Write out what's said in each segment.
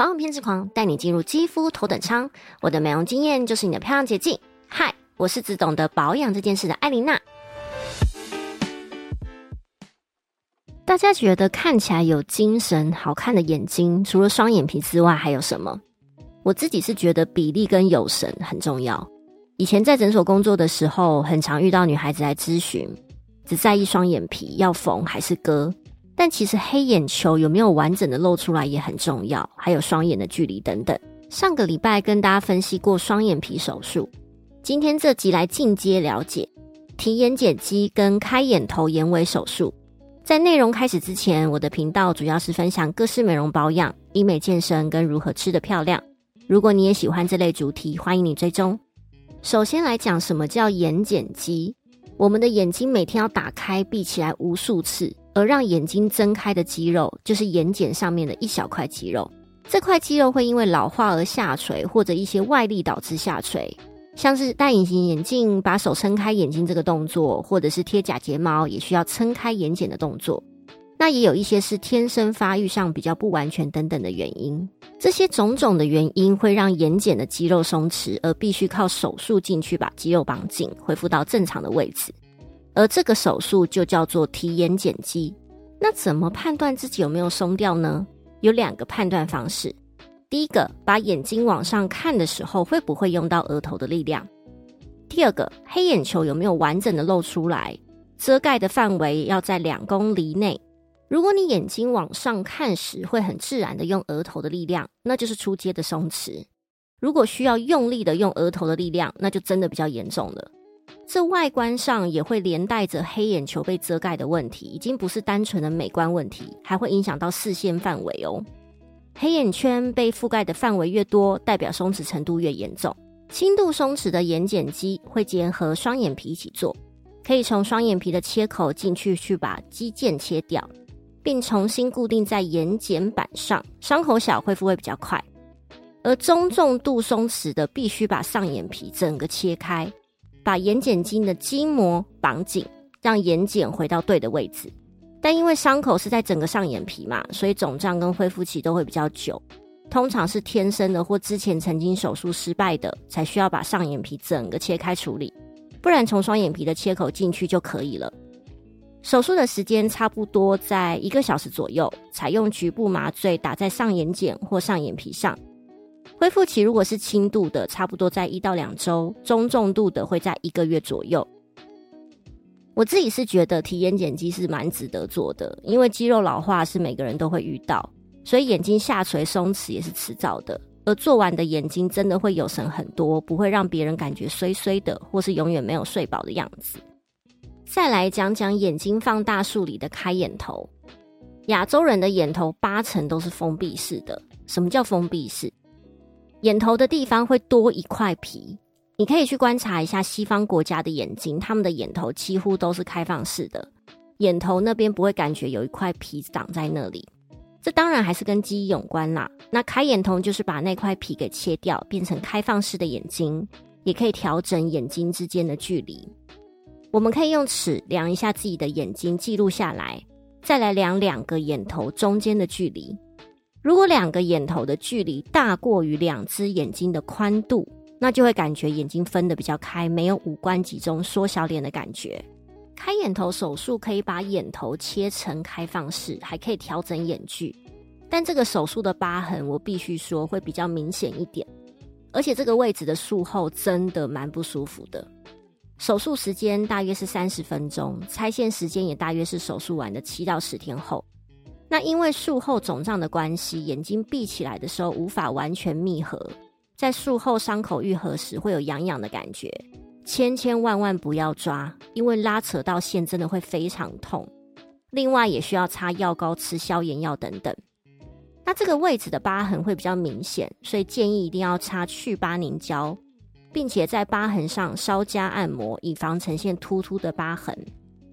保养偏执狂带你进入肌肤头等舱，我的美容经验就是你的漂亮捷径。嗨，我是只懂得保养这件事的艾琳娜。大家觉得看起来有精神、好看的眼睛，除了双眼皮之外，还有什么？我自己是觉得比例跟有神很重要。以前在诊所工作的时候，很常遇到女孩子来咨询，只在意双眼皮要缝还是割。但其实黑眼球有没有完整的露出来也很重要，还有双眼的距离等等。上个礼拜跟大家分析过双眼皮手术，今天这集来进阶了解提眼睑肌跟开眼头眼尾手术。在内容开始之前，我的频道主要是分享各式美容保养、医美健身跟如何吃得漂亮。如果你也喜欢这类主题，欢迎你追踪。首先来讲什么叫眼睑肌。我们的眼睛每天要打开闭起来无数次。而让眼睛睁开的肌肉，就是眼睑上面的一小块肌肉。这块肌肉会因为老化而下垂，或者一些外力导致下垂，像是戴隐形眼镜把手撑开眼睛这个动作，或者是贴假睫毛也需要撑开眼睑的动作。那也有一些是天生发育上比较不完全等等的原因。这些种种的原因会让眼睑的肌肉松弛，而必须靠手术进去把肌肉绑紧，恢复到正常的位置。而这个手术就叫做提眼睑肌。那怎么判断自己有没有松掉呢？有两个判断方式。第一个，把眼睛往上看的时候，会不会用到额头的力量？第二个，黑眼球有没有完整的露出来？遮盖的范围要在两公里内。如果你眼睛往上看时，会很自然的用额头的力量，那就是出阶的松弛。如果需要用力的用额头的力量，那就真的比较严重了。这外观上也会连带着黑眼球被遮盖的问题，已经不是单纯的美观问题，还会影响到视线范围哦。黑眼圈被覆盖的范围越多，代表松弛程度越严重。轻度松弛的眼睑肌会结合双眼皮一起做，可以从双眼皮的切口进去去把肌腱切掉，并重新固定在眼睑板上，伤口小，恢复会比较快。而中重度松弛的，必须把上眼皮整个切开。把眼睑筋的筋膜绑紧，让眼睑回到对的位置。但因为伤口是在整个上眼皮嘛，所以肿胀跟恢复期都会比较久。通常是天生的或之前曾经手术失败的，才需要把上眼皮整个切开处理。不然从双眼皮的切口进去就可以了。手术的时间差不多在一个小时左右，采用局部麻醉打在上眼睑或上眼皮上。恢复期如果是轻度的，差不多在一到两周；中重度的会在一个月左右。我自己是觉得提眼睑肌是蛮值得做的，因为肌肉老化是每个人都会遇到，所以眼睛下垂松弛也是迟早的。而做完的眼睛真的会有神很多，不会让别人感觉衰衰的，或是永远没有睡饱的样子。再来讲讲眼睛放大术里的开眼头。亚洲人的眼头八成都是封闭式的。什么叫封闭式？眼头的地方会多一块皮，你可以去观察一下西方国家的眼睛，他们的眼头几乎都是开放式的，眼头那边不会感觉有一块皮挡在那里。这当然还是跟基因有关啦。那开眼头就是把那块皮给切掉，变成开放式的眼睛，也可以调整眼睛之间的距离。我们可以用尺量一下自己的眼睛，记录下来，再来量两个眼头中间的距离。如果两个眼头的距离大过于两只眼睛的宽度，那就会感觉眼睛分得比较开，没有五官集中缩小脸的感觉。开眼头手术可以把眼头切成开放式，还可以调整眼距。但这个手术的疤痕，我必须说会比较明显一点，而且这个位置的术后真的蛮不舒服的。手术时间大约是三十分钟，拆线时间也大约是手术完的七到十天后。那因为术后肿胀的关系，眼睛闭起来的时候无法完全密合，在术后伤口愈合时会有痒痒的感觉，千千万万不要抓，因为拉扯到线真的会非常痛。另外也需要擦药膏、吃消炎药等等。那这个位置的疤痕会比较明显，所以建议一定要擦去疤凝胶，并且在疤痕上稍加按摩，以防呈现突突的疤痕。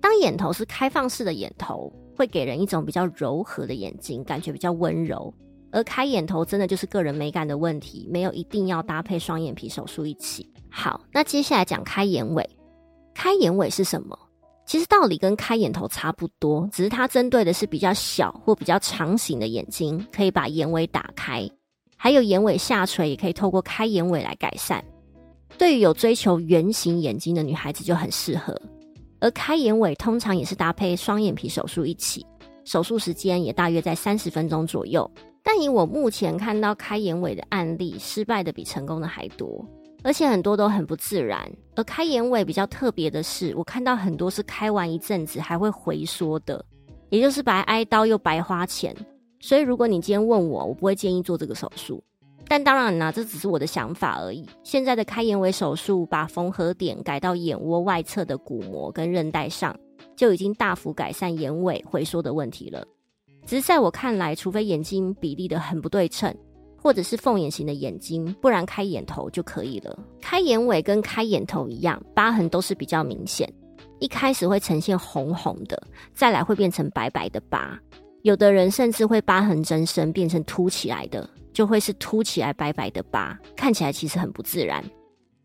当眼头是开放式的眼头。会给人一种比较柔和的眼睛，感觉比较温柔。而开眼头真的就是个人美感的问题，没有一定要搭配双眼皮手术一起。好，那接下来讲开眼尾。开眼尾是什么？其实道理跟开眼头差不多，只是它针对的是比较小或比较长形的眼睛，可以把眼尾打开。还有眼尾下垂，也可以透过开眼尾来改善。对于有追求圆形眼睛的女孩子就很适合。而开眼尾通常也是搭配双眼皮手术一起，手术时间也大约在三十分钟左右。但以我目前看到开眼尾的案例，失败的比成功的还多，而且很多都很不自然。而开眼尾比较特别的是，我看到很多是开完一阵子还会回缩的，也就是白挨刀又白花钱。所以如果你今天问我，我不会建议做这个手术。但当然啦，这只是我的想法而已。现在的开眼尾手术，把缝合点改到眼窝外侧的骨膜跟韧带上，就已经大幅改善眼尾回缩的问题了。只是在我看来，除非眼睛比例的很不对称，或者是凤眼型的眼睛，不然开眼头就可以了。开眼尾跟开眼头一样，疤痕都是比较明显，一开始会呈现红红的，再来会变成白白的疤，有的人甚至会疤痕增生，变成凸起来的。就会是凸起来白白的疤，看起来其实很不自然。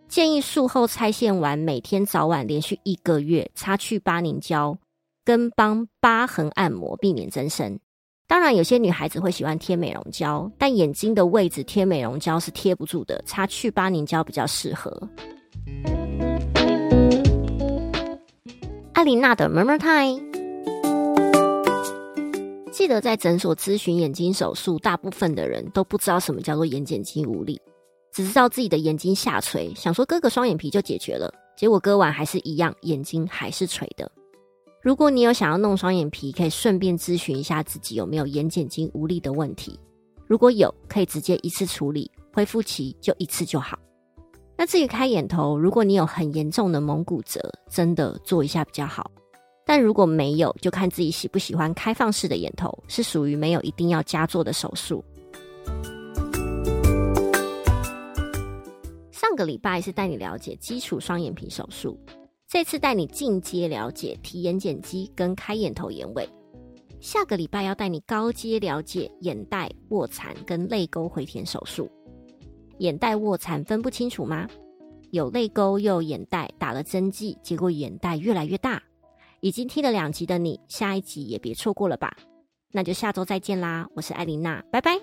建议术后拆线完，每天早晚连续一个月擦去疤凝胶，跟帮疤痕按摩，避免增生。当然，有些女孩子会喜欢贴美容胶，但眼睛的位置贴美容胶是贴不住的，擦去疤凝胶比较适合。艾琳娜的 Murmur Time。记得在诊所咨询眼睛手术，大部分的人都不知道什么叫做眼睑肌无力，只知道自己的眼睛下垂，想说割个双眼皮就解决了，结果割完还是一样，眼睛还是垂的。如果你有想要弄双眼皮，可以顺便咨询一下自己有没有眼睑筋无力的问题。如果有，可以直接一次处理，恢复期就一次就好。那至于开眼头，如果你有很严重的蒙古褶，真的做一下比较好。但如果没有，就看自己喜不喜欢开放式的眼头，是属于没有一定要加做的手术。上个礼拜是带你了解基础双眼皮手术，这次带你进阶了解提眼睑肌跟开眼头眼尾。下个礼拜要带你高阶了解眼袋卧蚕跟泪沟回填手术。眼袋卧蚕分不清楚吗？有泪沟又有眼袋，打了针剂，结果眼袋越来越大。已经听了两集的你，下一集也别错过了吧？那就下周再见啦！我是艾琳娜，拜拜。